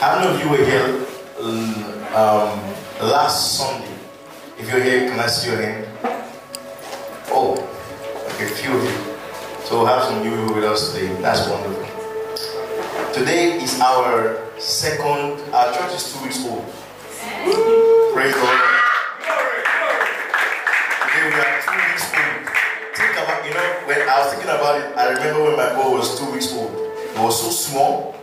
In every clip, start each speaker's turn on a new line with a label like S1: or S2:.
S1: How many of you were here um, last Sunday? If you're here, can I see your hand? Oh, okay, few of you. So we'll have some new people with us today. That's wonderful. Today is our second, our church is two weeks old. Praise God. Today we are two weeks old. Think about, you know, when I was thinking about it, I remember when my boy was two weeks old. He was so small.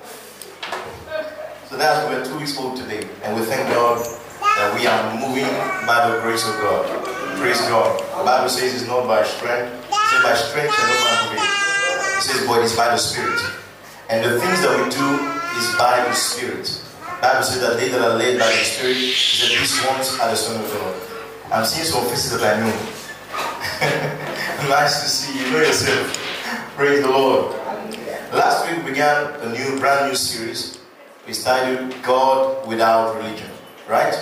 S1: So that's we're two weeks old today, and we thank God that we are moving by the grace of God. Praise God. The Bible says it's not by strength. It says by strength no man prevail. It says, but it's by the Spirit. And the things that we do is by the Spirit. The Bible says that they that are led by the Spirit, it said these ones are the Son of God. I'm seeing some faces that I know. nice to see you. Know yourself. Praise the Lord. Last week we began a new, brand new series we studied God without religion, right?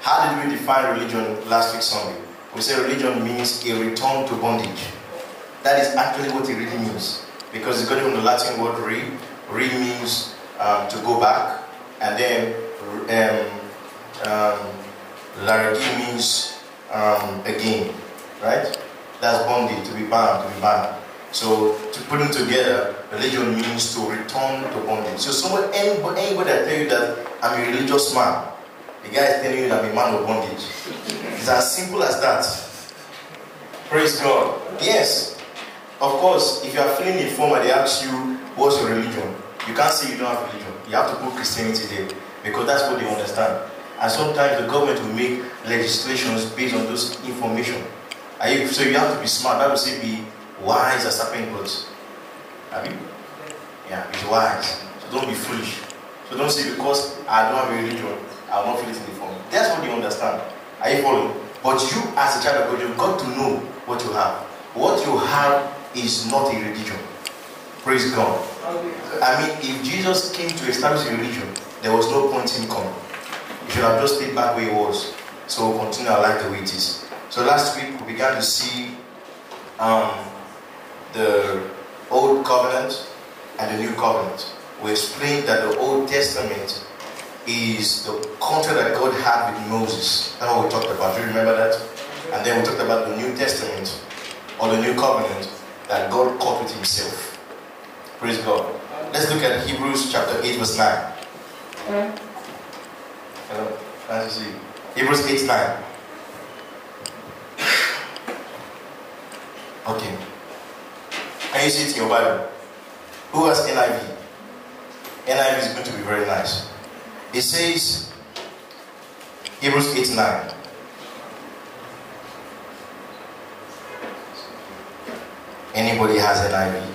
S1: How did we define religion last week Sunday? We said religion means a return to bondage. That is actually what it really means. Because it's got from the Latin word re. Re means um, to go back. And then um, um, larigi means um, again, right? That's bondage, to be bound, to be bound. So to put them together, religion means to return to bondage. So someone, anybody, anybody that tell you that I'm a religious man, the guy is telling you that I'm a man of bondage. It's as simple as that. Praise God. Yes. Of course, if you are form and they ask you what's your religion, you can't say you don't have religion. You have to put Christianity there because that's what they understand. And sometimes the government will make legislations based on those information. You, so you have to be smart. That will say be wise as serpent growth. Have you? Yeah, be wise. So don't be foolish. So don't say because I don't have a religion, I will not feel it in the form. That's what you understand. Are you following? But you as a child of God, you've got to know what you have. What you have is not a religion. Praise God. I mean, if Jesus came to establish a religion, there was no point in coming. He should have just stayed back where he was. So we'll continue our life the way it is. So last week we began to see um, the Old Covenant and the New Covenant. We explained that the Old Testament is the contract that God had with Moses. That's what we talked about. Do you remember that? And then we talked about the New Testament or the New Covenant that God cut with Himself. Praise God. Let's look at Hebrews chapter 8, verse 9. Hello? Nice to see you. Hebrews 8, 9. Okay. Can you see it in your Bible? Who has NIV? NIV is going to be very nice. It says, Hebrews 8 9. Anybody has NIV?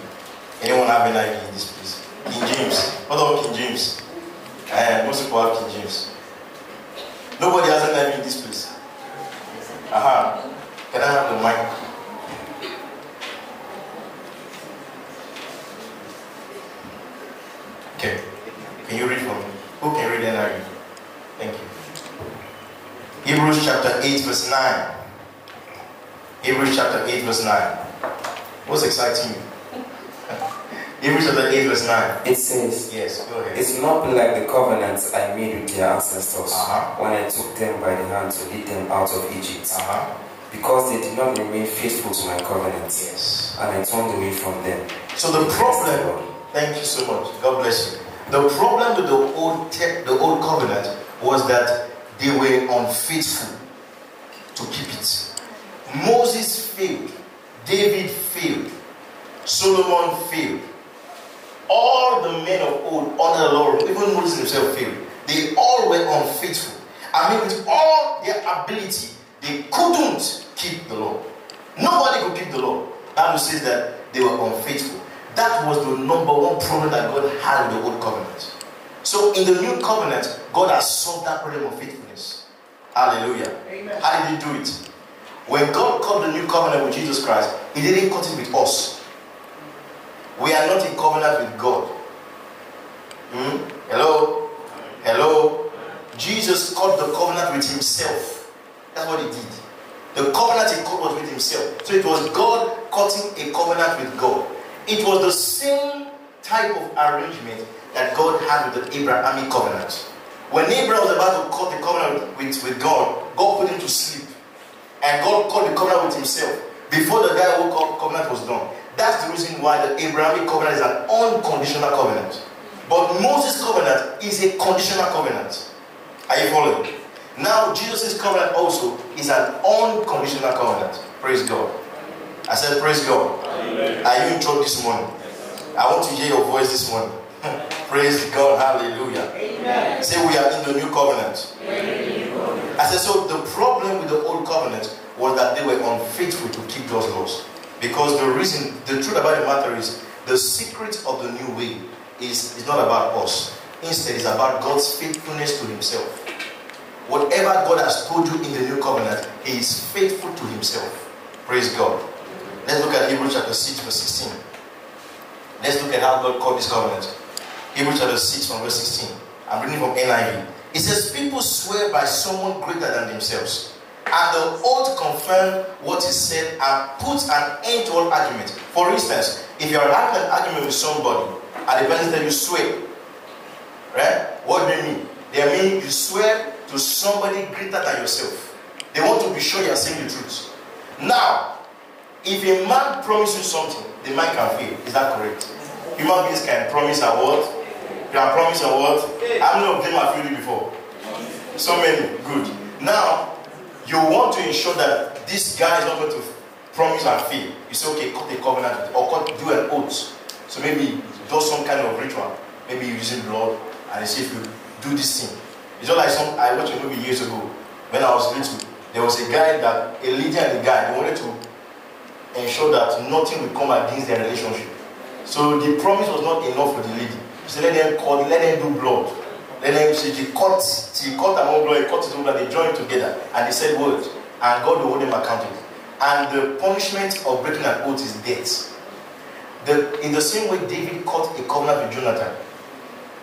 S1: Anyone have NIV in this place? King James. What about King James? Uh, most people have King James. Nobody has NIV in this place. Aha. Can I have the mic? Okay. Can you read for me? Who can read NIV? Thank you. Hebrews chapter 8, verse 9. Hebrews chapter 8, verse 9. What's exciting you? Hebrews chapter 8, verse 9.
S2: It says,
S1: Yes, go ahead.
S2: It's not like the covenants I made with their ancestors
S1: Uh-huh.
S2: when I took them by the hand to lead them out of Egypt,
S1: Uh-huh.
S2: because they did not remain faithful to my covenants,
S1: Yes.
S2: and I turned away from them.
S1: So the problem, thank you so much. God bless you. The problem with the old the old covenant was that they were unfaithful to keep it. Moses failed, David failed, Solomon failed. All the men of old under the Lord, even Moses himself failed. They all were unfaithful. I mean, with all their ability, they couldn't keep the law. Nobody could keep the law. Bible says that they were unfaithful. That was the number one problem that God had with the old covenant. So in the new covenant, God has solved that problem of faithfulness. Hallelujah.
S3: Amen.
S1: How did he do it? When God cut the new covenant with Jesus Christ, he didn't cut it with us. We are not in covenant with God. Hmm? Hello? Hello? Jesus cut the covenant with himself. That's what he did. The covenant he cut was with himself. So it was God cutting a covenant with God. It was the same type of arrangement that that God had with the Abrahamic covenant. When Abraham was about to cut the covenant with, with God, God put him to sleep. And God cut the covenant with himself. Before the guy woke up, covenant was done. That's the reason why the Abrahamic covenant is an unconditional covenant. But Moses' covenant is a conditional covenant. Are you following? Now, Jesus' covenant also is an unconditional covenant. Praise God. I said, Praise God. Amen. Are you in church this morning? I want to hear your voice this morning. Praise God. Hallelujah. Amen. Say, We are in the new covenant. Amen. I said, So the problem with the old covenant was that they were unfaithful to keep those laws. Because the reason, the truth about the matter is, the secret of the new way is, is not about us. Instead, it's about God's faithfulness to Himself. Whatever God has told you in the new covenant, He is faithful to Himself. Praise God. Let's look at Hebrews chapter 6, verse 16. Let's look at how God called this covenant. Hebrews chapter 6, from verse 16. I'm reading from NIV. It says, People swear by someone greater than themselves. And the oath confirm what is said and puts an end to all argument. For instance, if you are having an argument with somebody and the person tells you swear, right? What do they mean? They mean you swear to somebody greater than yourself. They want to be sure you are saying the truth. Now, if a man promises you something, the man can fail. Is that correct? Human beings can promise a word. Can promise a word. How many of them have failed before? So many. Good. Now, you want to ensure that this guy is not going to promise and fail. You say, okay, cut a covenant or cut, do an oath. So maybe do some kind of ritual. Maybe using blood and they say if you do this thing. It's not like some I watched a movie years ago when I was little. There was a guy that a lady and a guy they wanted to ensure that nothing would come against their relationship. So the promise was not enough for the lady. She said, let them cut, let them do blood. Let them she, she cut, she cut own blood, cut his own blood, they joined together and they said words. And God will hold them accountable. And the punishment of breaking an oath is death. The, in the same way David cut a covenant with Jonathan.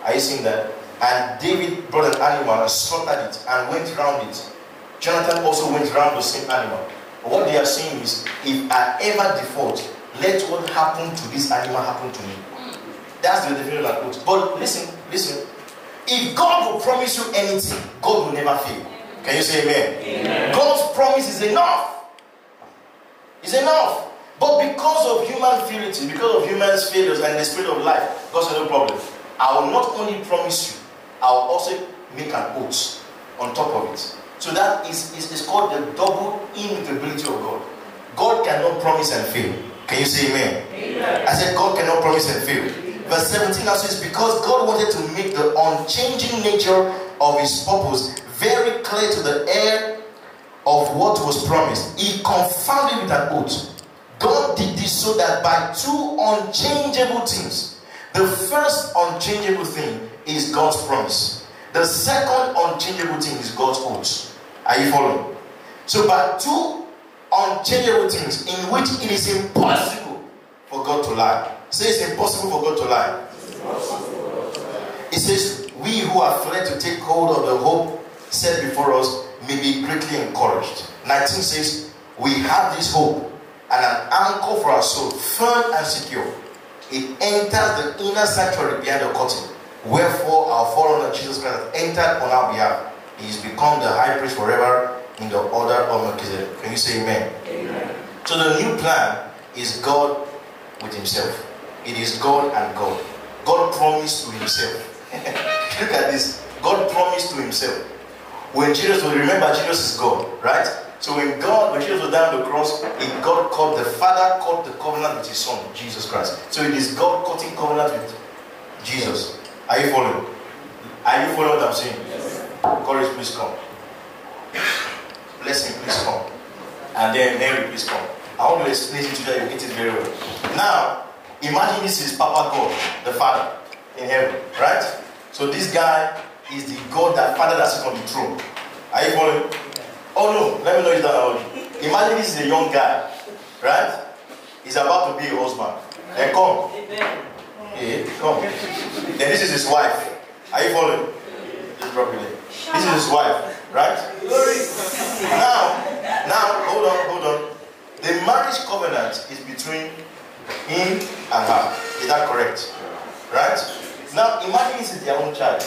S1: Are you seeing that? And David brought an animal and slaughtered it and went around it. Jonathan also went around the same animal. What they are saying is, if I ever default, let what happened to this animal happen to me. That's the definition of oath. But listen, listen. If God will promise you anything, God will never fail. Can you say amen? amen? God's promise is enough. It's enough. But because of human frailty, because of human failures and the spirit of life, God said no problem. I will not only promise you, I will also make an oath on top of it. So that is, is, is called the double immutability of God. God cannot promise and fail. Can you say amen? amen? I said God cannot promise and fail. Verse 17 now says, because God wanted to make the unchanging nature of his purpose very clear to the heir of what was promised, he it with an oath. God did this so that by two unchangeable things, the first unchangeable thing is God's promise. The second unchangeable thing is God's oath. Are you following? So, by two unchangeable things in which it is impossible for God to lie. Say it's impossible for God to lie. It says, We who are fled to take hold of the hope set before us may be greatly encouraged. 19 says, We have this hope and an anchor for our soul, firm and secure. It enters the inner sanctuary behind the curtain Wherefore, our forerunner Jesus Christ has entered on our behalf. He has become the high priest forever in the order of Melchizedek. Can you say amen? amen? So, the new plan is God with Himself. It is God and God. God promised to Himself. Look at this. God promised to Himself. When Jesus was, remember, Jesus is God, right? So when God, when Jesus was down the cross, it God called the Father called the covenant with His Son, Jesus Christ. So it is God cutting covenant with Jesus. Are you following? Are you following what I'm saying? Yes. Courage, please come. Blessing, please come. And then Mary, please come. I want to explain it to you that you get it very well. Now, imagine this is Papa God, the Father in heaven, right? So this guy is the God that Father that sits on the throne. Are you following? Oh no, let me know if that already. Imagine this is a young guy, right? He's about to be a husband. Then come. Yeah, eh, come. Then this is his wife. Are you following? Just properly. This is his wife, right? Now, now, hold on, hold on. The marriage covenant is between him and her. Is that correct? Right? Now imagine this is their own child.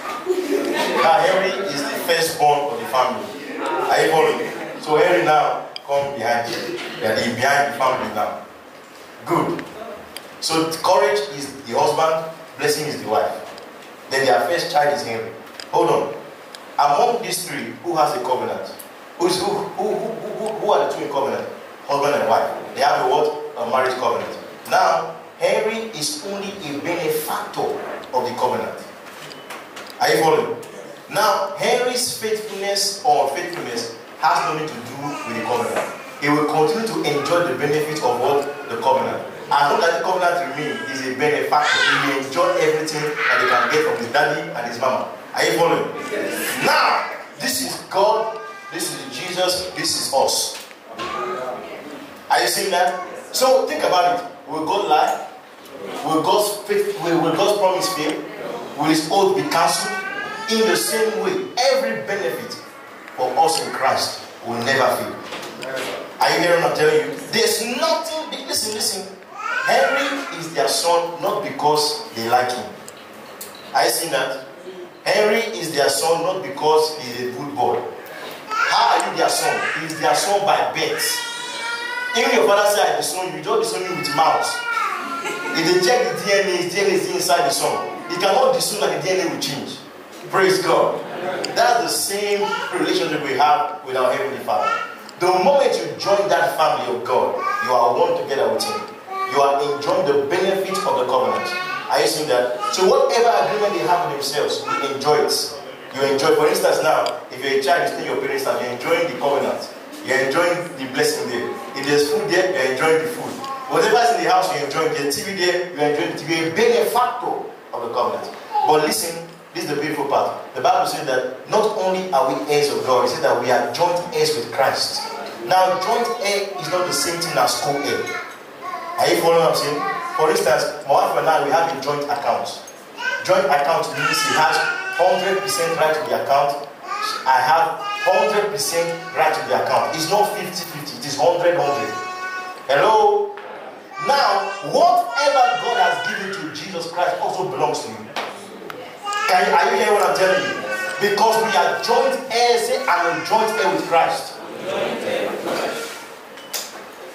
S1: Now Henry is the firstborn of the family. Are you following? So Henry now come behind you. They are behind the family now. Good. So courage is the husband, blessing is the wife. Then their first child is Henry. Hold on. Among these three, who has a covenant? Who, is, who, who, who, who, who are the two in covenant? Husband and wife. They have a what? A marriage covenant. Now, Henry is only a benefactor of the covenant. Are you following? Now, Henry's faithfulness or faithfulness has nothing to do with the covenant. He will continue to enjoy the benefit of what? The covenant. As long as the covenant remains, he's a benefactor. He will enjoy everything that he can get from his daddy and his mama. Are you following? Now, this is God, this is Jesus, this is us. Are you seeing that? So think about it. Will God lie? Will God's faith, will, will God's promise fail? Will his oath be cancelled? In the same way, every benefit for us in Christ will never fail. Are you hearing what I'm telling you? There's nothing, listen, listen. Henry is their son not because they like him. Are you seeing that? Henry is their son not because he's a good boy. How are you their son? He's their son by birth. Even your father said, I disown you, don't disown you with mouth. If they check the DNA, DNA is inside the son. He cannot disown and the DNA will change. Praise God. That's the same relationship we have with our Heavenly Father. The moment you join that family of God, you are one together with Him. You are enjoying the benefit of the covenant. Are you seeing that? So whatever agreement they have with themselves, you enjoy it. You enjoy, for instance, now, if you're a child, you stay your parents' house, you're enjoying the covenant. You're enjoying the blessing there. There's food there, you're enjoying the food. Whatever's in the house, you're enjoying. There's TV there, you're enjoying the TV. You're a benefactor of the covenant. But listen, this is the beautiful part. The Bible says that not only are we heirs of God, it says that we are joint heirs with Christ. Now, joint heir is not the same thing as co-heir. Are you following what I'm saying? For instance, my wife and I, we have a joint account. Joint account means he has 100% right to the account. I have 100% right to the account. It's not 50 50, it is 100 100. Hello? Now, whatever God has given to Jesus Christ also belongs to you. Can are you hearing what I'm telling you? Because we are joint heirs and joint heir with Christ.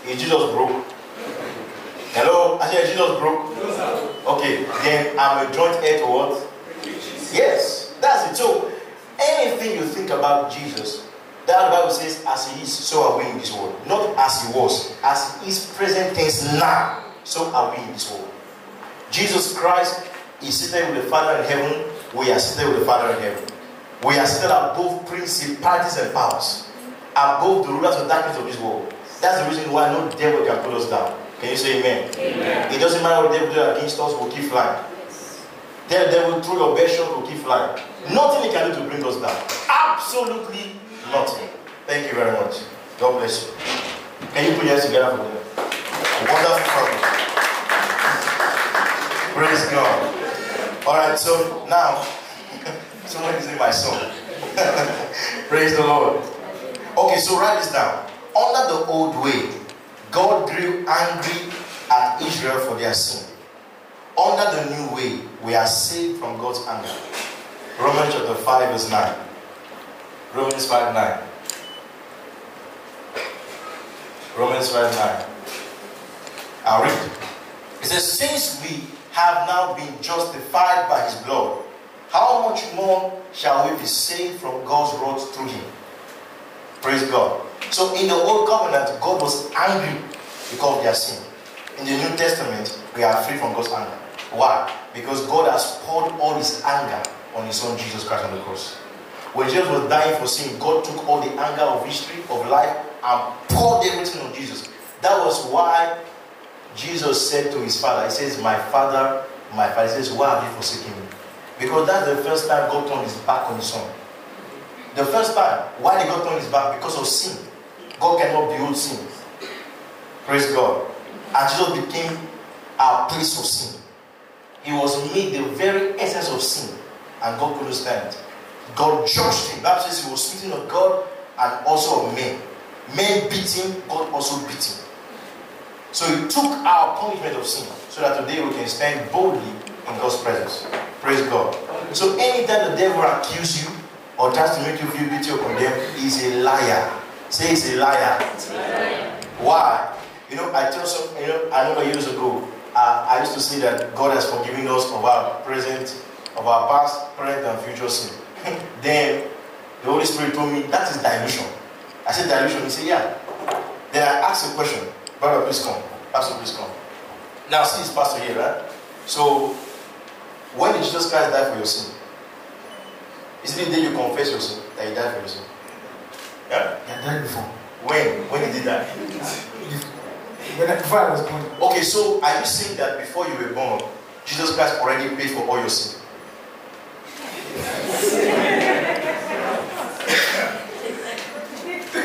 S1: Is Jesus broke? Hello? I said Jesus broke? Okay, then I'm a joint heir to what? Yes, that's it. So anything you think about Jesus, that Bible says, as he is, so are we in this world. Not as he was, as he is present tense now, so are we in this world. Jesus Christ is seated with the Father in heaven. We are seated with the Father in heaven. We are seated above principalities and powers, above the rulers of darkness of this world. That's the reason why no devil can put us down. Can you say amen? amen. It doesn't matter what the devil do against us, we'll keep flying. The devil through your best shot will keep flying. Nothing he can do to bring us down. Absolutely nothing. Thank you very much. God bless you. Can you put your hands together for them? Wonderful family. Praise God. Alright, so now, someone is in my soul. Praise the Lord. Okay, so write this down. Under the old way, God grew angry at Israel for their sin. Under the new way, we are saved from God's anger. Romans chapter 5, verse 9. Romans 5 9. Romans 5 9. I'll read. It says, Since we have now been justified by his blood, how much more shall we be saved from God's wrath through him? Praise God. So in the old covenant, God was angry because of their sin. In the New Testament, we are free from God's anger. Why? Because God has poured all his anger on his son Jesus Christ on the cross. When Jesus was dying for sin, God took all the anger of history, of life, and poured everything on Jesus. That was why Jesus said to his father, He says, My father, my father, he says, Why have you forsaken me? Because that's the first time God turned his back on his son. The first time, why did God turn his back? Because of sin. God cannot behold sin. Praise God. And Jesus became our place of sin. He was made the very essence of sin. And God couldn't stand. God judged him. That says he was speaking of God and also of men. Men beat him, God also beat him. So he took our punishment of sin so that today we can stand boldly in God's presence. Praise God. So anytime the devil accuses you or tries to make you feel guilty or condemned, he's a liar. Say he's a liar. Why? You know, I tell some, you know, I know years ago, uh, I used to say that God has forgiven us of our present, of our past, present, and future sin. then the Holy Spirit told me that is dilution. I said dilution. He said, yeah. Then I asked a question. Brother, please come. Pastor, please come. Now, see, it's Pastor here, right? So, when did Jesus Christ die for your sin? Isn't it then you confess your sin that he died for your sin? Yeah?
S3: He died before.
S1: When? When did he die?
S3: When I, before I was born.
S1: Okay, so are you saying that before you were born, Jesus Christ already paid for all your sin?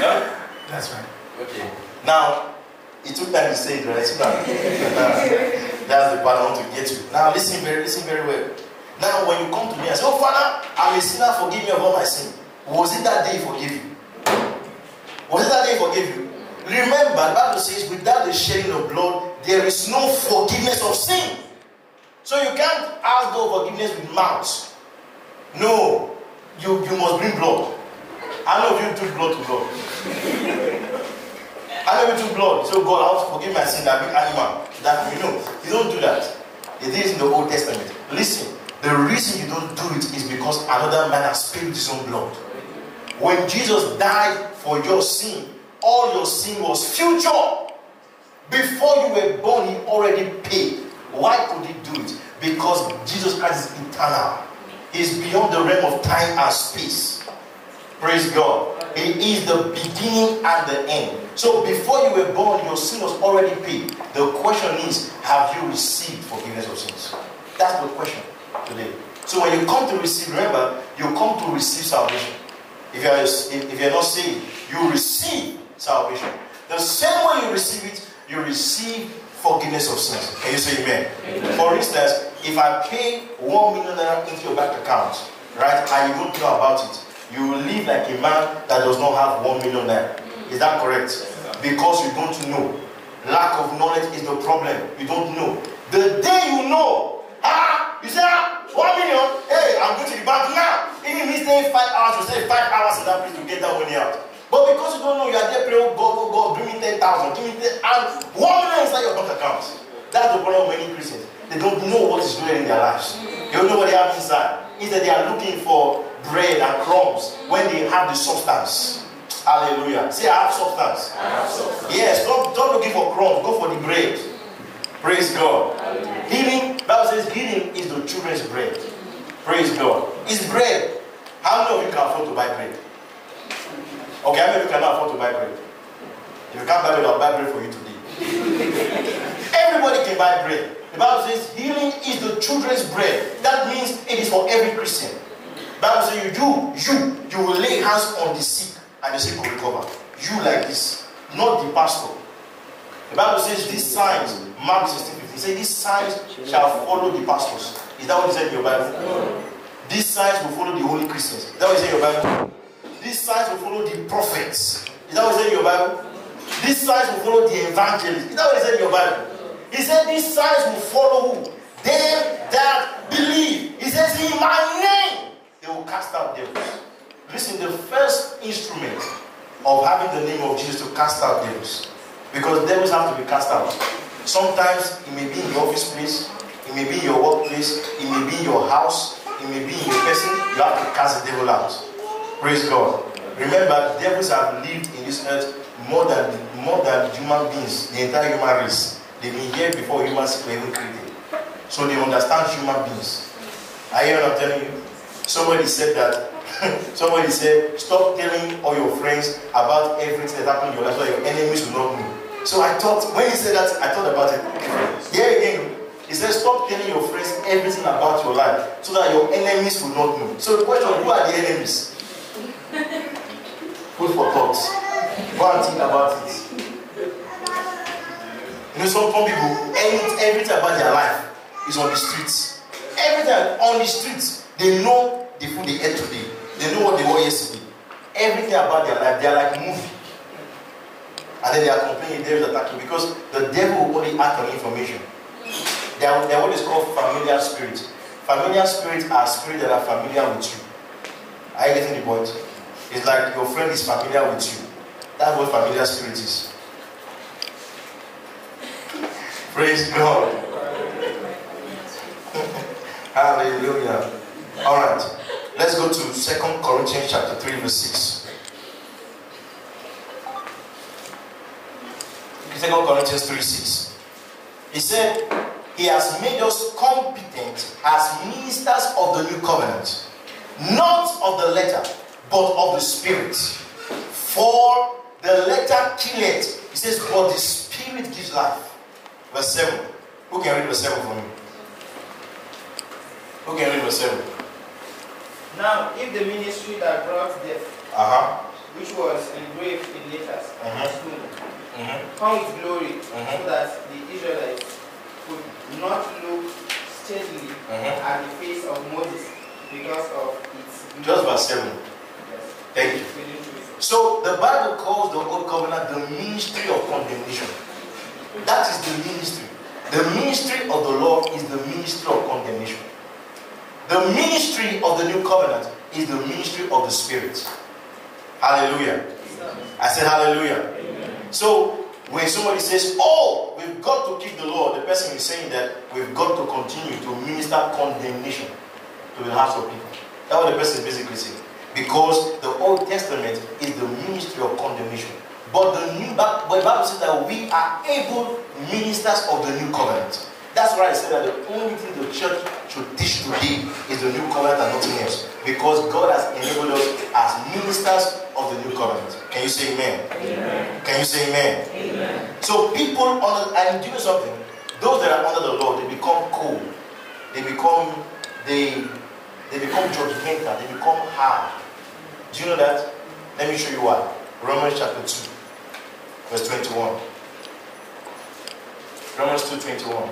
S1: Huh?
S3: That's right.
S1: Okay. Now, it took time to say it, right? Now, that's the part I want to get to. Now, listen very, listen very well. Now, when you come to me and say, Oh, Father, I'm a sinner, forgive me of all my sin. Was it that day he forgave you? Was it that day he forgave you? Remember, the Bible says, without the shedding of blood, there is no forgiveness of sin. So you can't ask God forgiveness with mouth. No, you, you must bring blood. Many of you took blood to God? Many of you took blood? So God, I want to forgive my sin, that big animal. That you know, you don't do that. It is in the Old Testament. Listen, the reason you don't do it is because another man has spilled his own blood. When Jesus died for your sin, all your sin was future. Before you were born, he already paid. Why could he do it? Because Jesus Christ is eternal. He's beyond the realm of time and space. Praise God. It is the beginning and the end. So before you were born, your sin was already paid. The question is, have you received forgiveness of sins? That's the question today. So when you come to receive, remember, you come to receive salvation. If you are, if you are not saved, you receive salvation. The same way you receive it, you receive forgiveness of sins. Can you say amen? amen? For instance, if I pay one million naira into your bank account, right, and you don't know about it, you will live like a man that does not have one million naira. Is that correct? Because you don't know. Lack of knowledge is the problem. You don't know. The day you know, ah, you say, ah, one million, hey, I'm going to the bank now. Even if stay five hours, you stay five hours in that place to get that money out. But because you don't know, you are there praying, oh God, oh God, give me 10,000, give me 10, and one million inside your bank account. That's the problem of many Christians. They don't know what is going in their lives. They don't know what they have inside. Instead, they are looking for bread and crumbs when they have the substance. Hallelujah. Say, I have substance.
S3: I have substance.
S1: Yes, stop, stop looking for crumbs. Go for the bread. Praise God.
S3: Hallelujah.
S1: Healing, Bible says healing is the children's bread. Praise God. It's bread. How many of you can afford to buy bread? Okay, how many of you cannot afford to buy bread? If you can't buy bread, I'll buy bread for you today. Everybody can buy bread. The Bible says healing is the children's bread. That means it is for every Christian. The Bible says you do, you, you will lay hands on the sick and the sick will recover. You like this, not the pastor. The Bible says these signs, Mark 16, 15, say these signs shall follow the pastors. Is that what it said in your Bible? These signs will follow the holy Christians. Is that what it said in your Bible? These signs will follow the prophets. Is that what said in your Bible? These signs will follow the evangelists. Is that what said in your Bible? He said these signs will follow who? Them that believe. He says, In my name, they will cast out devils. Listen, the first instrument of having the name of Jesus to cast out devils. Because devils have to be cast out. Sometimes it may be in your office place, it may be in your workplace, it may be in your house, it may be in your person. You have to cast the devil out. Praise God. Remember, devils have lived in this earth more than more than human beings, the entire human race. They've been here before humans were even created. So they understand human beings. I hear what I'm telling you. Somebody said that. somebody said, stop telling all your friends about everything that happened in your life so your enemies will not know. So I thought, when he said that, I thought about it. Here again, he said, stop telling your friends everything about your life so that your enemies will not know. So the question, who are the enemies? Food for thought. Go and think about it. You know, some some people, any, everything about their life is on the streets. Everything on the streets, they know the food they ate today. They know what they were yesterday. Everything about their life, they are like movie. And then they are complaining the devil is attacking because the devil will only act on information. They are, they are what is called familiar spirits. Familiar spirits are spirits that are familiar with you. Are you getting the point? It's like your friend is familiar with you. That's what familiar spirit is. Praise God. Hallelujah. All right. Let's go to Second Corinthians chapter 3, verse 6. Second Corinthians 3, 6. He said, He has made us competent as ministers of the new covenant, not of the letter, but of the spirit. For the letter killeth. He says, but the spirit gives life. Verse 7. Who can read verse 7 for me? Who can read verse 7?
S4: Now, if the ministry that brought death,
S1: Uh-huh.
S4: which was engraved in letters and stone, come with glory,
S1: Mhm.
S4: so that the Israelites could not look steadily
S1: Mhm.
S4: at the face of Moses because of its
S1: Just verse 7. Thank you. So the Bible calls the old covenant the ministry of condemnation. That is the ministry. The ministry of the law is the ministry of condemnation. The ministry of the new covenant is the ministry of the spirit. Hallelujah. I said hallelujah. So when somebody says, Oh, we've got to keep the law, the person is saying that we've got to continue to minister condemnation to the hearts of people. That's what the person is basically saying. Because the Old Testament is the ministry of condemnation. But the new but the Bible says that we are able ministers of the new covenant. That's why I said that the only thing the church should teach today is the new covenant and nothing else. Because God has enabled us as ministers of the new covenant. Can you say amen? Can you say amen? So people under and do you know something? Those that are under the law, they become cold. They become they they become judgmental, they become hard. Do you know that? Let me show you why. Romans chapter 2, verse 21. Romans 2 21.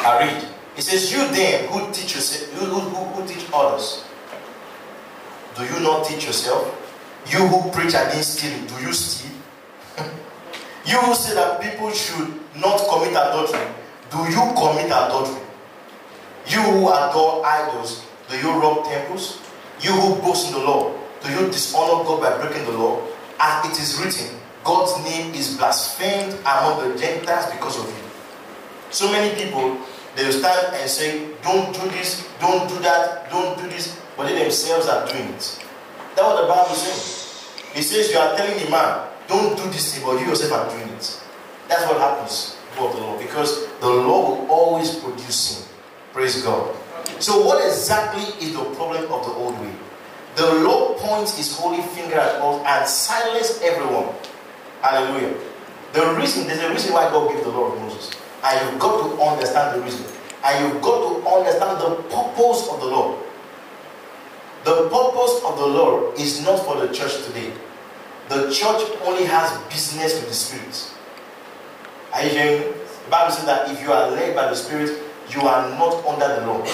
S1: I read. It says, You then who teach yourself, you who, who, who teach others, do you not teach yourself? You who preach against stealing, do you steal? you who say that people should not commit adultery, do you commit adultery? You who adore idols, do you rob temples? You who boast in the law, do you dishonor God by breaking the law? As it is written, God's name is blasphemed among the Gentiles because of you. So many people, they will stand and say, Don't do this, don't do that, don't do this, but they themselves are doing it. That's what the Bible says. It says you are telling the man, Don't do this thing, but you yourself are doing it. That's what happens before the law, because the law will always produce sin. Praise God. So, what exactly is the problem of the old way? The law points its holy finger at us and silence everyone. Hallelujah. The reason, there's a reason why God gave the law of Moses. And you've got to understand the reason. And you've got to understand the purpose of the law. The purpose of the law is not for the church today. The church only has business with the Spirit. Are you hearing? The Bible says that if you are led by the Spirit, you are not under the law.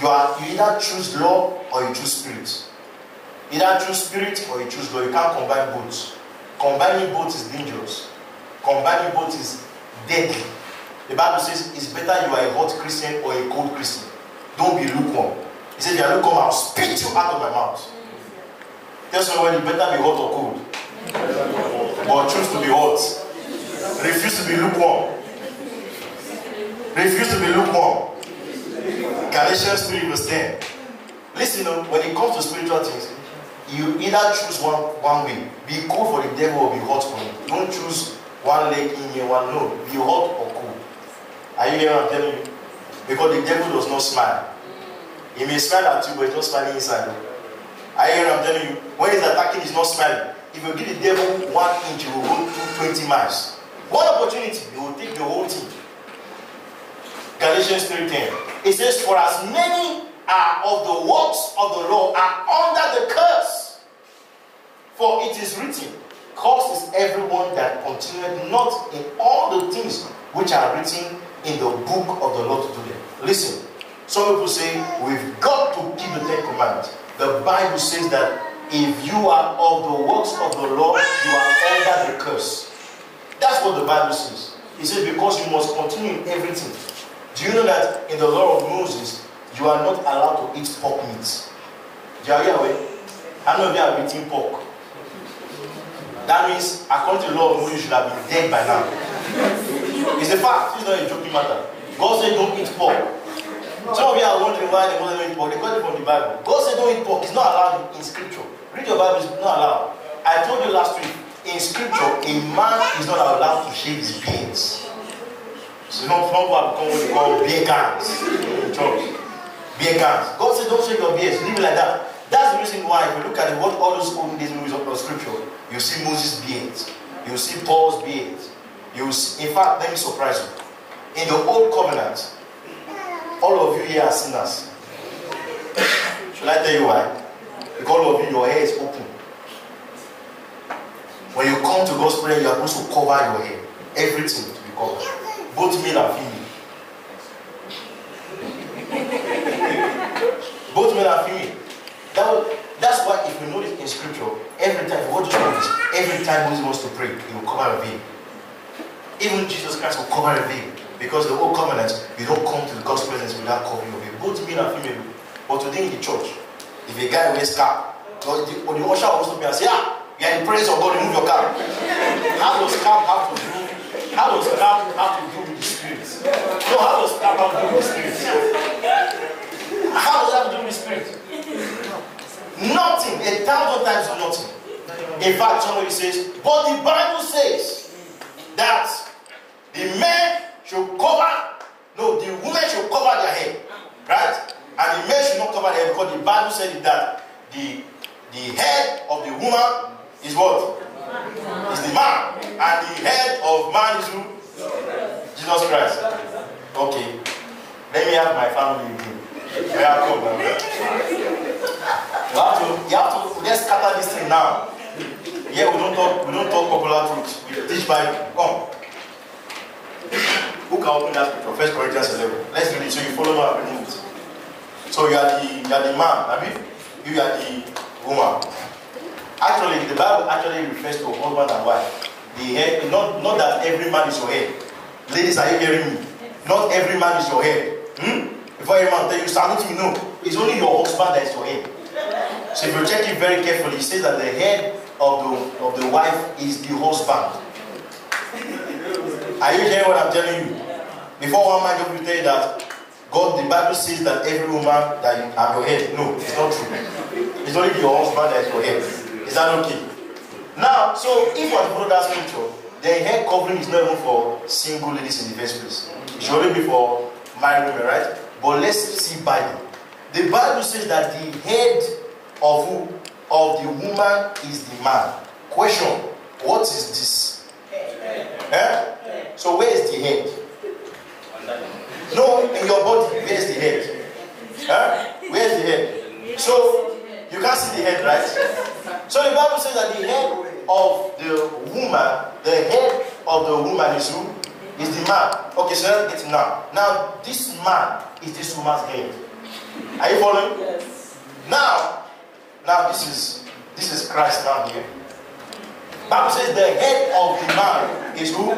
S1: You are you either choose law or you choose spirit. Either choose spirit or you choose law. You can't combine both. Combining both is dangerous. Combining both is deadly. The Bible says it's better you are a hot Christian or a cold Christian. Don't be lukewarm. He said, if you are lukewarm, I'll spit you out of my mouth. Tell someone you better be hot or cold. But choose to be hot. Refuse to be lukewarm. Refuse to be lukewarm. Galatians 3 verse 10. Listen, know, when it comes to spiritual things, you either choose one, one way. Be cold for the devil or be hot for him. Don't choose one leg in here, one no. Be hot or cool. Are you hearing what I'm telling you? Because the devil does not smile. He may smile at you, but he's not smiling inside. Are you hearing what I'm telling you? When he's attacking, he's not smiling. If you give the devil one inch, he will go through 20 miles. One opportunity, he will take the whole thing. Galatians 3:10. It says, For as many are of the works of the law are under the curse. For it is written, Cursed is everyone that continueth not in all the things which are written in the book of the law to do them. Listen, some people say we've got to keep the Ten Commandments. The Bible says that if you are of the works of the law, you are under the curse. That's what the Bible says. It says, because you must continue in everything. Do you know that in the law of Moses, you are not allowed to eat pork meat? Do you are aware? How many of you have eaten pork? That means, according to the law of Moses, you should have been dead by now. It's a fact. It's not a joking matter. God said, don't eat pork. Some of you are wondering why the Muslims don't eat pork. They got it from the Bible. God said, don't eat pork. It's not allowed in scripture. Read your Bible, it's not allowed. I told you last week, in scripture, a man is not allowed to shave his beards. So not some people become what they call beer gangs in church. Beer gangs. God said, don't shave your beards. Leave it like that. That's the reason why, if you look at what all those old days movies of the scripture, you see Moses' beard, you see Paul's beard. You see, in fact, let me surprise you. In the old covenant, all of you here are sinners. Should I tell you why? Because all of you, your hair is open. When you come to God's prayer, you are supposed to cover your hair. Everything to be covered. Both male and female. Both male and female. That, that's why if you notice in scripture, every time, what do you notice? Every time Moses wants to pray, he will cover a veil. Even Jesus Christ will cover a veil. Because the old covenant, you don't come to the God's presence without covering your veil. Both male and female. But today in the church, if a guy wears cap, or the, or the usher will also be and say, ah, you are in the presence of God, remove your cap. How does cap have to do? How does cap have to do? No, how does cap have the spirit? How does that have to do with spirit? Nothing. A thousand times nothing. In fact, somebody says, but the Bible says that the men should cover, no, the women should cover their head, right? And the men should not cover their head because the Bible said that the the head of the woman is what? Is the man. And the head of man is who? Jesus Christ. Okay. Let me have my family with you. I come now. You have to, you have to let's scatter this thing now. Yeah, we don't talk, we don't talk popular truth. We teach Bible. Come. Who can open that scripture? First Corinthians 11. Let's read it so you follow read it. So you are the you are the man, I mean, you are the woman. Actually, the Bible actually refers to husband and wife. The head, not, not that every man is your head. Ladies, are you hearing me? Not every man is your head. Hmm? Before every man tell you salute me, no. It's only your husband that is your head. So if you check it very carefully, it says that the head of the of the wife is the husband. Are you hearing what I'm telling you? Before one man just tell you that God, the Bible says that every woman that you have your head. No, it's not true. It's only your husband that is your head. Is that okay? Now, so if you follow that scripture, the head covering is not even for single ladies in the first place. It should only be for married women, right? But let's see Bible. The Bible says that the head of who? Of the woman is the man. Question: What is this? Eh? So where is the head? No, in your body, where is the head? Huh? Where is the head? So you can't see the head, right? So the Bible says that the head of the woman, the head of the woman is who? Is the man. Okay, so let's get now. Now, this man is this woman's head. Are you following?
S5: Yes.
S1: Now, now this is this is Christ now here. Bible says the head of the man is who?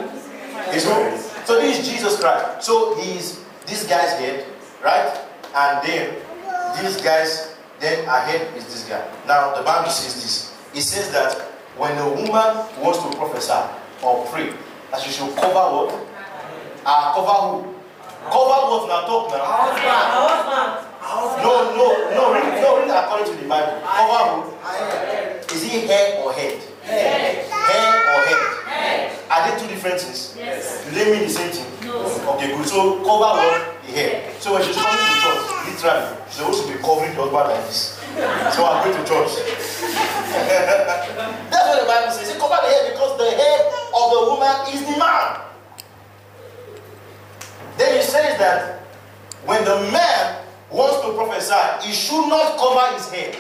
S1: Is who? So this is Jesus Christ. So he's this guy's head, right? And then this guy's then ahead is this guy. Now the Bible says this. It says that when a woman wants to prophesy or pray, that she should cover what? Uh, cover who? Cover what now talk now?
S5: Husband.
S1: No, no, no, read, no, read according to the Bible. Cover who? Is it hair or head?
S5: Head.
S1: Hair or head?
S5: Head.
S1: Are they two different things?
S5: Yes.
S1: Do they mean the same thing?
S5: No.
S1: Okay, good. So cover what? The hair. So when she's coming to literally, she's supposed to be covering the husband like this. So I'm going to church. That's what the Bible says. It cover the head because the head of the woman is the man. Then it says that when the man wants to prophesy, he should not cover his head.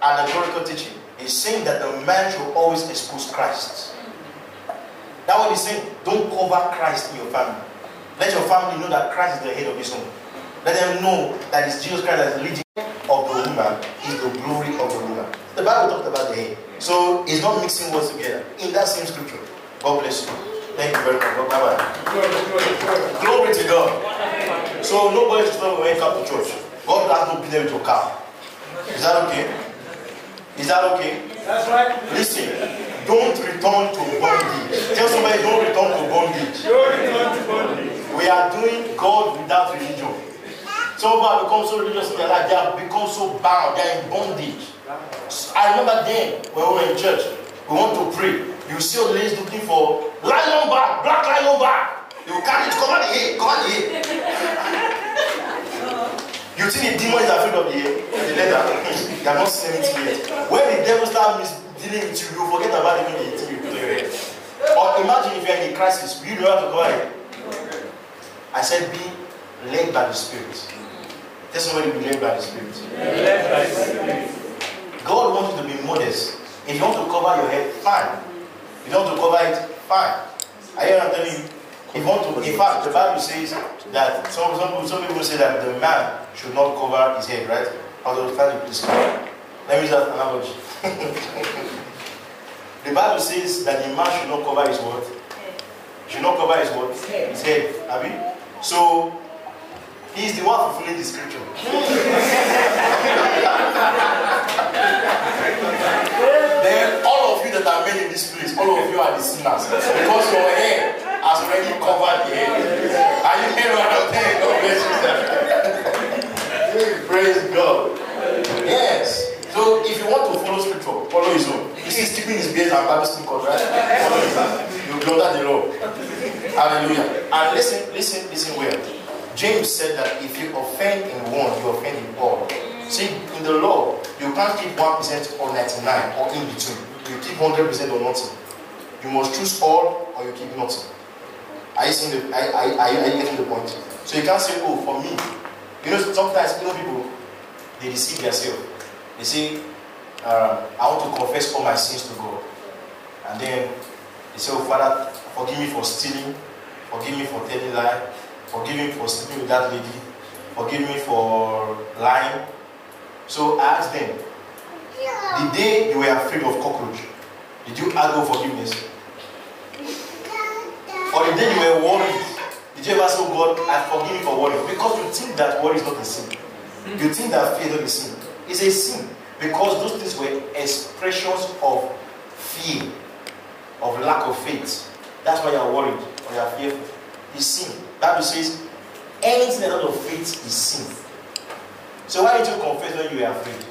S1: Allegorical teaching is saying that the man should always expose Christ. That's what he's saying. Don't cover Christ in your family. Let your family know that Christ is the head of his home. Let them know that it's Jesus Christ that is the leading of the woman is the glory of the woman. The Bible talked about the head. So it's not mixing words together. In that same scripture. God bless you. Thank you very much. Bye bye. Glory to God. So nobody should stop when you come to church. God has no business with your car. Is that okay? Is that okay?
S3: That's right.
S1: Listen, don't return to bondage. Tell somebody don't return to bondage. don't return to bondage. We are doing God without religion. Some people have become so religious in their life, they have become so bound, they are in bondage. I remember then when we were in church, we want to pray. You see all ladies looking for lion back, black lion back. You carry it, cover the head, cover the head. You think the demon is afraid of the head, the leather? you have not seen anything yet. When the devil starts dealing with you, you forget about even the thing you put. Or imagine if you're in a crisis, you know how to go ahead. I said, be led by the Spirit. Tell somebody be led by the Spirit. God wants you to be modest. If you want to cover your head, fine. If you want to cover it, fine. I hear I'm telling you. If you want to, in fact, the Bible says that some, some, some people say that the man should not cover his head, right? Although find it please. Let me use that analogy. the Bible says that the man should not cover his what? Should not cover his what? His head. Abi? So he's the one fulfilling the scripture. then all of you that are men in this place, all of you are the sinners. Because your head has already covered the head. Are you here what I'm saying? God bless you. Praise God. Yes. So if you want to follow scripture, follow his own. You see, he's keeping his beard and Bible still right? Follow his You'll be under the law. Hallelujah. And listen, listen, listen well. James said that if you offend in one, you offend in all. See, in the law, you can't keep 1% or 99 or in between. You keep 100% or nothing. You must choose all or you keep nothing. Are you seeing the, are, are, are, you, getting the point? So you can't say, oh, for me. You know, sometimes, you know, people, they deceive themselves. They say, uh, I want to confess all my sins to God. And then they say, oh, Father, forgive me for stealing. Forgive me for telling lie. Forgive me for sleeping with that lady. Forgive me for lying. So I asked them, the day you were afraid of cockroach, did you ask for forgiveness? Or the day you were worried, did you ever say, God, I forgive you for worrying? Because you think that worry is not a sin. You think that fear is not a sin. It's a sin. Because those things were expressions of fear, of lack of faith. That's why you are worried or you are fearful. It's sin. Bible says anything out of faith is sin. So why did you confess when you were afraid?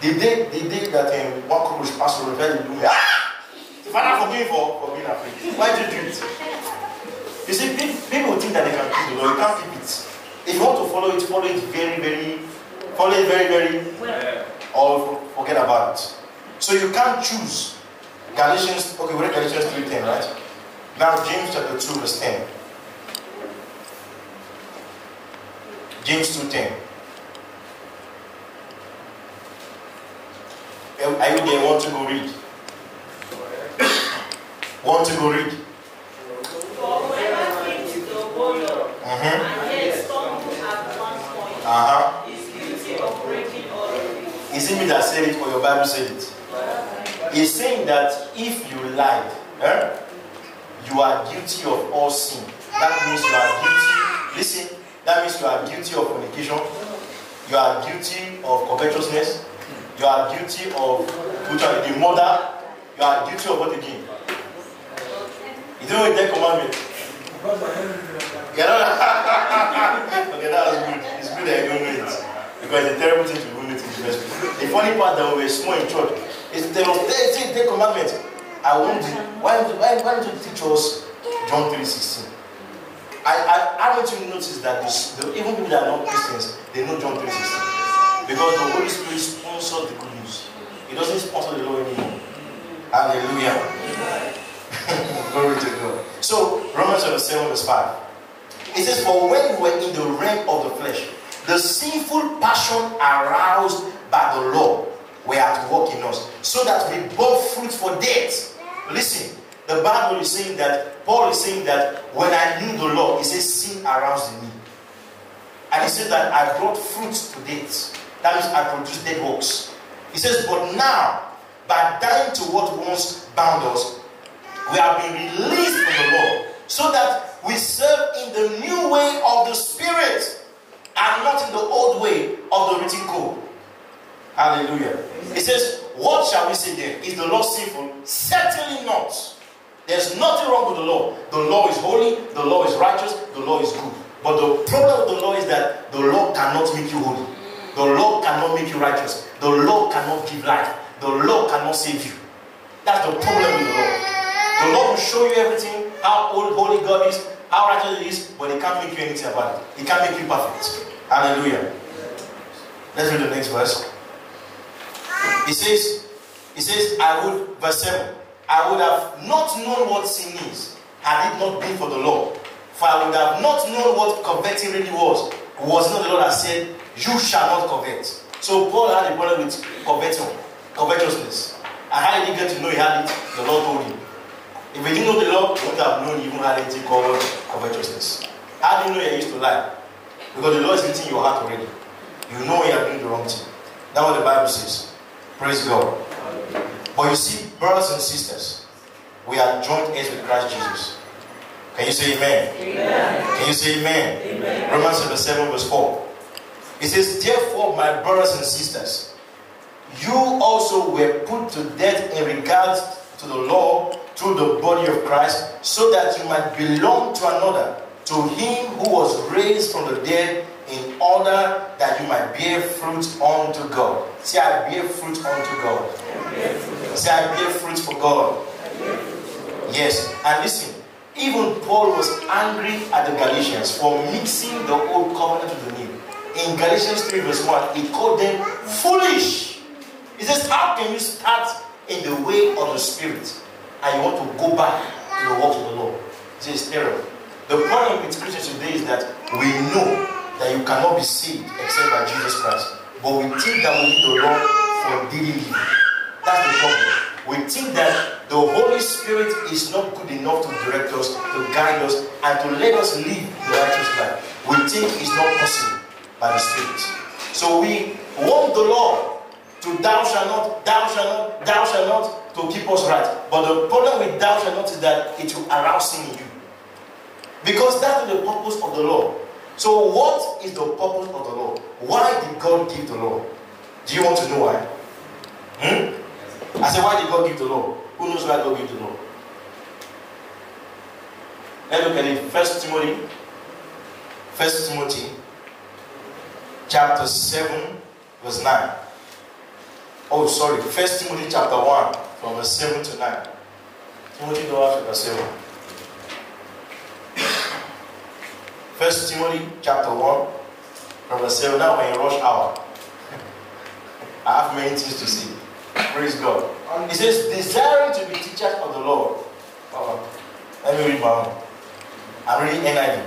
S1: The day, the day that um, one cockroach passed over, you do ah! Father, forgive me for, for being afraid. Why did you do it? You see, people think that they can keep the law. You can't keep it. If you want to follow it, follow it very, very, follow it very, very, or forget about it. So you can't choose. Galatians, okay, we read Galatians 3.10, right? Now James chapter 2 verse 10. James 2.10. Are you there? Want to go read? Want to go read? Mm-hmm. Uh-huh. Is it me that said it or your Bible said it? He's saying that if you lied, eh, you are guilty of all sin. That means you are guilty. Listen, that means you are guilty of fornication. You are guilty of covetousness. You are guilty of the murder. You are guilty of what again? You don't know the Ten Commandment. You know? okay, that was good. It's good that you don't know it. Because it's a terrible thing to do it in the first place. The funny part that we were small in church is there was ten, ten commandments. I wonder why, why, why don't you teach us John 3.16? I, I, I want you notice that this, the, even people that are not Christians, they know John 3.16. Because the Holy Spirit sponsors the good news. He doesn't sponsor the law anymore. Hallelujah. Glory to God. So, Romans chapter 7 verse 5. It says, For when we were in the realm of the flesh, the sinful passion aroused by the law were at work in us, so that we bore fruit for death. Listen, the Bible is saying that, Paul is saying that when I knew the law, he says sin aroused in me. And he said that I brought fruit to death. That means I produced dead works. He says, But now, by dying to what once bound us, we have been released from the law, so that we serve in the new way of the Spirit and not in the old way of the written code. Hallelujah. It says, What shall we say then? Is the law sinful? Certainly not. There's nothing wrong with the law. The law is holy, the law is righteous, the law is good. But the problem with the law is that the law cannot make you holy. The law cannot make you righteous. The law cannot give life. The law cannot save you. That's the problem with the law. The law will show you everything, how holy God is, how righteous he is, but it can't make you anything about it. It can't make you perfect. Hallelujah. Let's read the next verse. It says, it says, I would, verse 7, I would have not known what sin is had it not been for the law. For I would have not known what coveting really was. It was not the Lord that said, You shall not covet. So Paul had a problem with coveting, covetousness. And how did he get to know he had it? The Lord told him. If he didn't know the law, he would have known he even had anything called covetousness. How do you know you used to lie? Because the Lord is in your heart already. You know you are doing the wrong thing. That's what the Bible says. Praise God. But you see, brothers and sisters, we are joint heirs with Christ Jesus. Can you say amen?
S5: Amen.
S1: Can you say amen?
S5: Amen.
S1: Romans chapter 7, verse 4. It says, Therefore, my brothers and sisters, you also were put to death in regard to the law through the body of Christ, so that you might belong to another, to him who was raised from the dead, in order that you might bear fruit unto God. See, I bear fruit unto God. Say, I bear fruit for God. Yes, and listen, even Paul was angry at the Galatians for mixing the old covenant with the new. In Galatians 3, verse 1, he called them foolish. He says, How can you start in the way of the Spirit and you want to go back to the works of the law? He says, terrible. The problem with Christians today is that we know that you cannot be saved except by Jesus Christ. But we think that we need the law for daily living. That's the problem. We think that the Holy Spirit is not good enough to direct us, to guide us, and to let us live the righteous life. We think it's not possible by the Spirit. So we want the law to thou shalt not, thou shalt not, thou shalt not, to keep us right. But the problem with thou shalt not is that it will arouse sin in you. Because that's the purpose of the law. So, what is the purpose of the law? Why did God give the law? Do you want to know why? Hmm? I said, why did God give the law? Who knows why God gave the law? Let's look at it. First Timothy. First Timothy, chapter 7, verse 9. Oh, sorry. First Timothy chapter 1, from verse 7 to 9. Timothy chapter 7. First Timothy chapter 1, from verse 7. Now we're in rush hour. I have many things to say. Praise God. He says, desiring to be teachers of the Lord. Let me read my own. I'm reading NIV.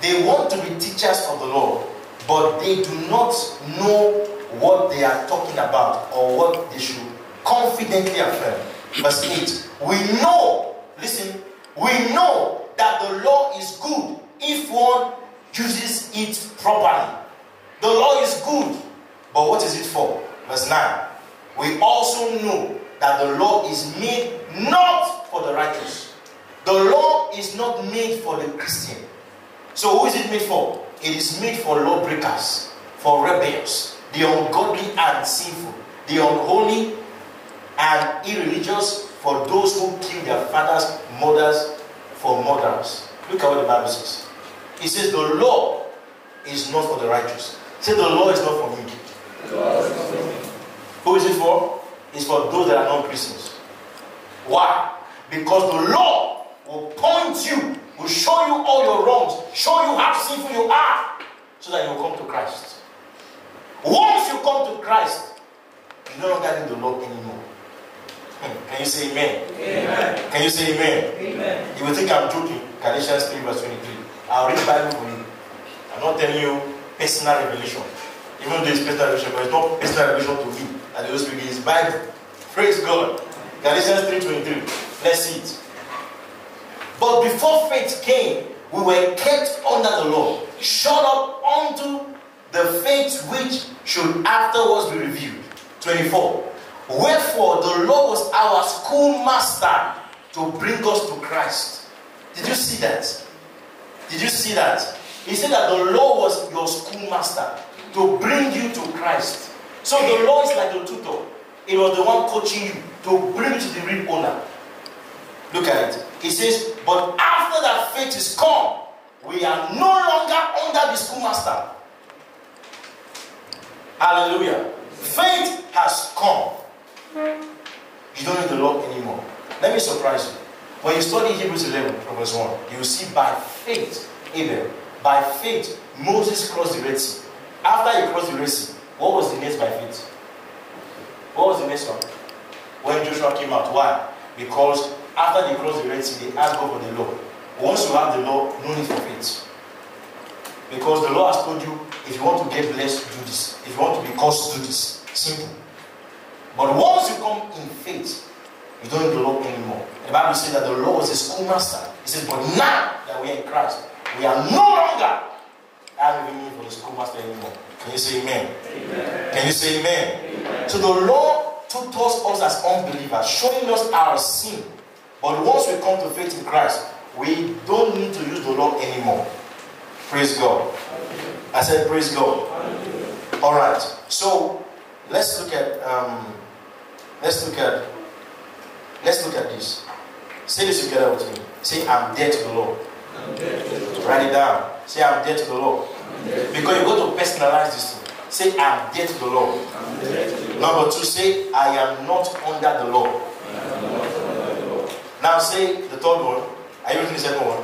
S1: They want to be teachers of the Lord, but they do not know what they are talking about or what they should confidently affirm. Verse 8. We know, listen, we know that the law is good if one uses it properly. The law is good, but what is it for? Verse 9. We also know that the law is made not for the righteous. The law is not made for the Christian. So who is it made for? It is made for lawbreakers, for rebels, the ungodly and sinful, the unholy and irreligious, for those who kill their fathers, mothers, for murderers. Look at what the Bible says. It says the law is not for the righteous. Say the law is not for me. Who is it for? It's for those that are not Christians. Why? Because the law will point you, will show you all your wrongs, show you how sinful you are, so that you will come to Christ. Once you come to Christ, you no longer need the law anymore. Can you say amen?
S5: Amen.
S1: Can you say amen?
S5: Amen.
S1: You will think I'm joking. Galatians 3 verse 23. I'll read the Bible for you. I'm not telling you personal revelation. Even though it's personal revelation, but it's not personal revelation to me. And the Holy Spirit is Bible. Praise God. Galatians 3.23. Let's see it. But before faith came, we were kept under the law, shut up unto the faith which should afterwards be revealed. 24. Wherefore the law was our schoolmaster to bring us to Christ. Did you see that? Did you see that? He said that the law was your schoolmaster to bring you to Christ. So the law is like the tutor. It was the one coaching you to bring to the real owner. Look at it. He says, But after that faith is come, we are no longer under the schoolmaster. Hallelujah. Faith has come. You don't need the law anymore. Let me surprise you. When you study Hebrews 11, from verse 1, you will see by faith, Abel, by faith, Moses crossed the Red Sea. After he crossed the Red Sea, what was the next by faith? What was the next one? When Joshua came out. Why? Because after they crossed the Red Sea, they asked God for the law. Once you have the law, no need for faith. Because the law has told you, if you want to get blessed, do this. If you want to be cursed, do this. Simple. But once you come in faith, you don't need the law anymore. The Bible says that the law was a schoolmaster. It says, but now that we are in Christ, we are no longer having need for the schoolmaster anymore. Can you say amen? amen. Can you say amen? amen? So the law took us as unbelievers, showing us our sin. But once we come to faith in Christ, we don't need to use the law anymore. Praise God. I said, Praise God. All right. So let's look at um, let's look at let's look at this. Say this together with me. Say, I'm dead to the law. Write it down. Say, I'm dead to the law. Because you're going to personalize this thing. Say, I'm dead to the law. Number two, say, I am not under the law. Now say the third one. Are you reading the second one?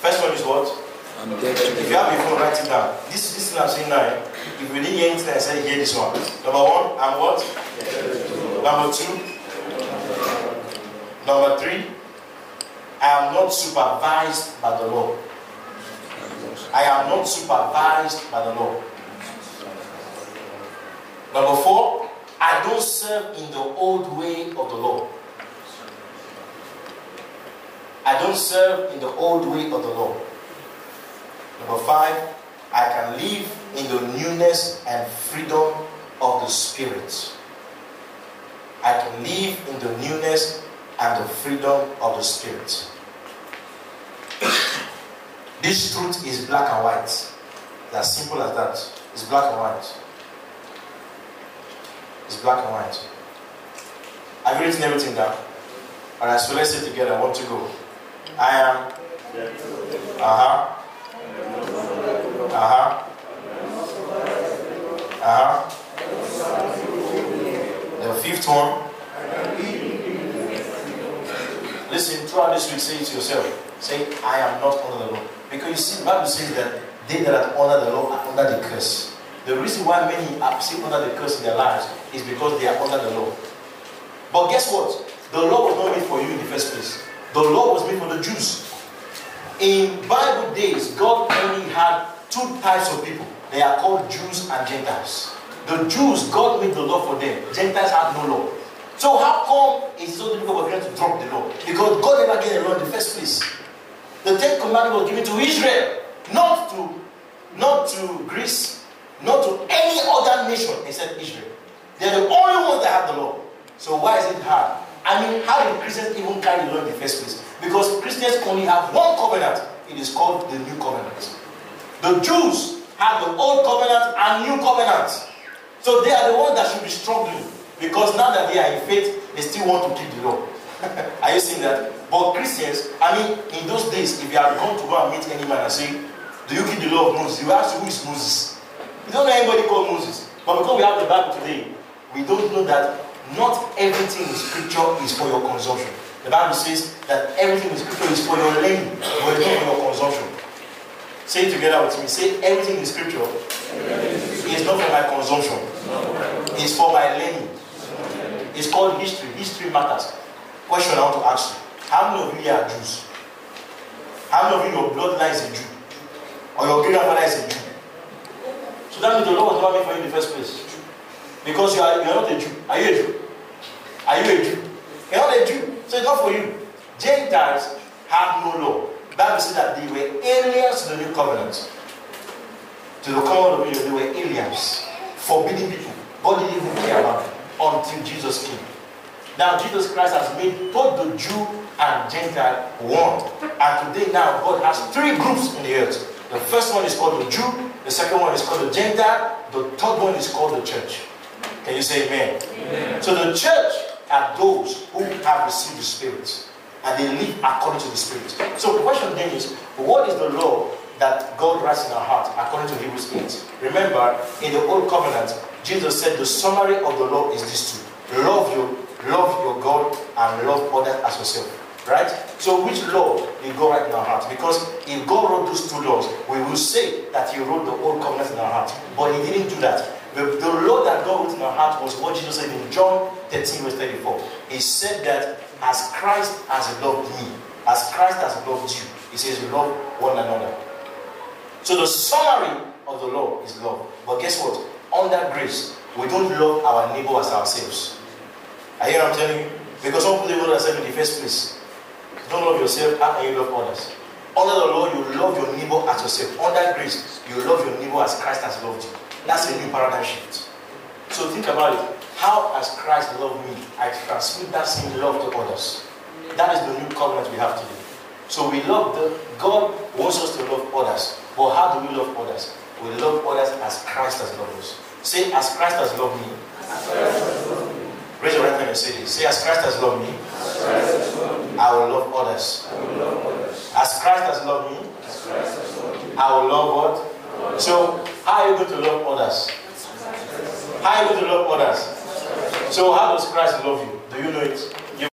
S1: First one is what?
S2: I'm dead to
S1: If you have phone, write it down. This is this thing I'm saying now. eh, If you didn't hear anything, I said hear this one. Number one, I'm what? Number two. Number three. I am not supervised by the law. I am not supervised by the law. Number four, I don't serve in the old way of the law. I don't serve in the old way of the law. Number five, I can live in the newness and freedom of the Spirit. I can live in the newness and the freedom of the Spirit. This truth is black and white. It's as simple as that. It's black and white. It's black and white. I've written everything down. Alright, so let's say together. Want to go. I am. Uh huh. Uh huh. Uh huh. The fifth one. Listen, throughout this week, say it to yourself. Say, I am not under the law. Because you see, the Bible says that they that are under the law are under the curse. The reason why many are still under the curse in their lives is because they are under the law. But guess what? The law was not made for you in the first place. The law was made for the Jews. In Bible days, God only had two types of people. They are called Jews and Gentiles. The Jews, God made the law for them. Gentiles had no law. So how come it's so difficult for them to drop the law? Because God never gave the law in the first place. The Ten Commandments was given to Israel, not to, not to Greece, not to any other nation except Israel. They're the only ones that have the law. So why is it hard? I mean, how did Christians even carry the law in the first place? Because Christians only have one covenant. It is called the New Covenant. The Jews have the Old Covenant and New Covenant. So they are the ones that should be struggling. Because now that they are in faith, they still want to keep the law. are you seeing that? But Christians, I mean, in those days, if you are going to go and meet any man and say, Do you keep the law of Moses? You ask who is Moses? You don't know anybody called Moses. But because we have the Bible today, we don't know that not everything in scripture is for your consumption. The Bible says that everything in scripture is for your learning, but it's not for your consumption. Say it together with me. Say everything in scripture is not for my consumption. It's for my learning. It's called history. History matters. Question I want to ask you. How many of you are Jews? How many of you your bloodline is a Jew? Or your grandfather is a Jew? So that means the law was not made for you in the first place. Because you are, you are not a Jew. Are you a Jew? Are you a Jew? You're not a Jew. So it's not for you. Gentiles have no law. Bible says that they were aliens to the new covenant. To the covenant of Israel, they were aliens, forbidding people. God didn't even care about them until Jesus came. Now, Jesus Christ has made both the Jew and Gentile one. And today, now, God has three groups in the earth. The first one is called the Jew, the second one is called the Gentile, the third one is called the church. Can you say amen? amen. So, the church are those who have received the Spirit and they live according to the Spirit. So, the question then is what is the law that God writes in our heart according to Hebrews 8? Remember, in the Old Covenant, Jesus said the summary of the law is this two love your love your God and love others as yourself. Right? So which law did God write in our hearts? Because if God wrote those two laws, we will say that He wrote the old covenant in our heart. But He didn't do that. The, the law that God wrote in our heart was what Jesus said in John 13, verse 34. He said that as Christ has loved me, as Christ has loved you, He says, you love one another. So the summary of the law is love. But guess what? Under grace, we don't love our neighbor as ourselves. I hear what I'm telling you? Because some people love themselves in the first place. Don't love yourself, can you love others? Under the law, you love your neighbor as yourself. Under grace, you love your neighbor as Christ has loved you. That's a new paradigm shift. So think about it. How has Christ loved me? I transmit that same love to others. That is the new covenant we have today. So we love the God wants us to love others. But how do we love others? We love others as Christ has loved us. Say, as Christ has loved me. Raise your right hand and say this. Say, as Christ has loved me, I will love others. As Christ has loved me, I will love what? So, how are you going to love others? How are you going to love others? So, how does Christ love you? Do you know it?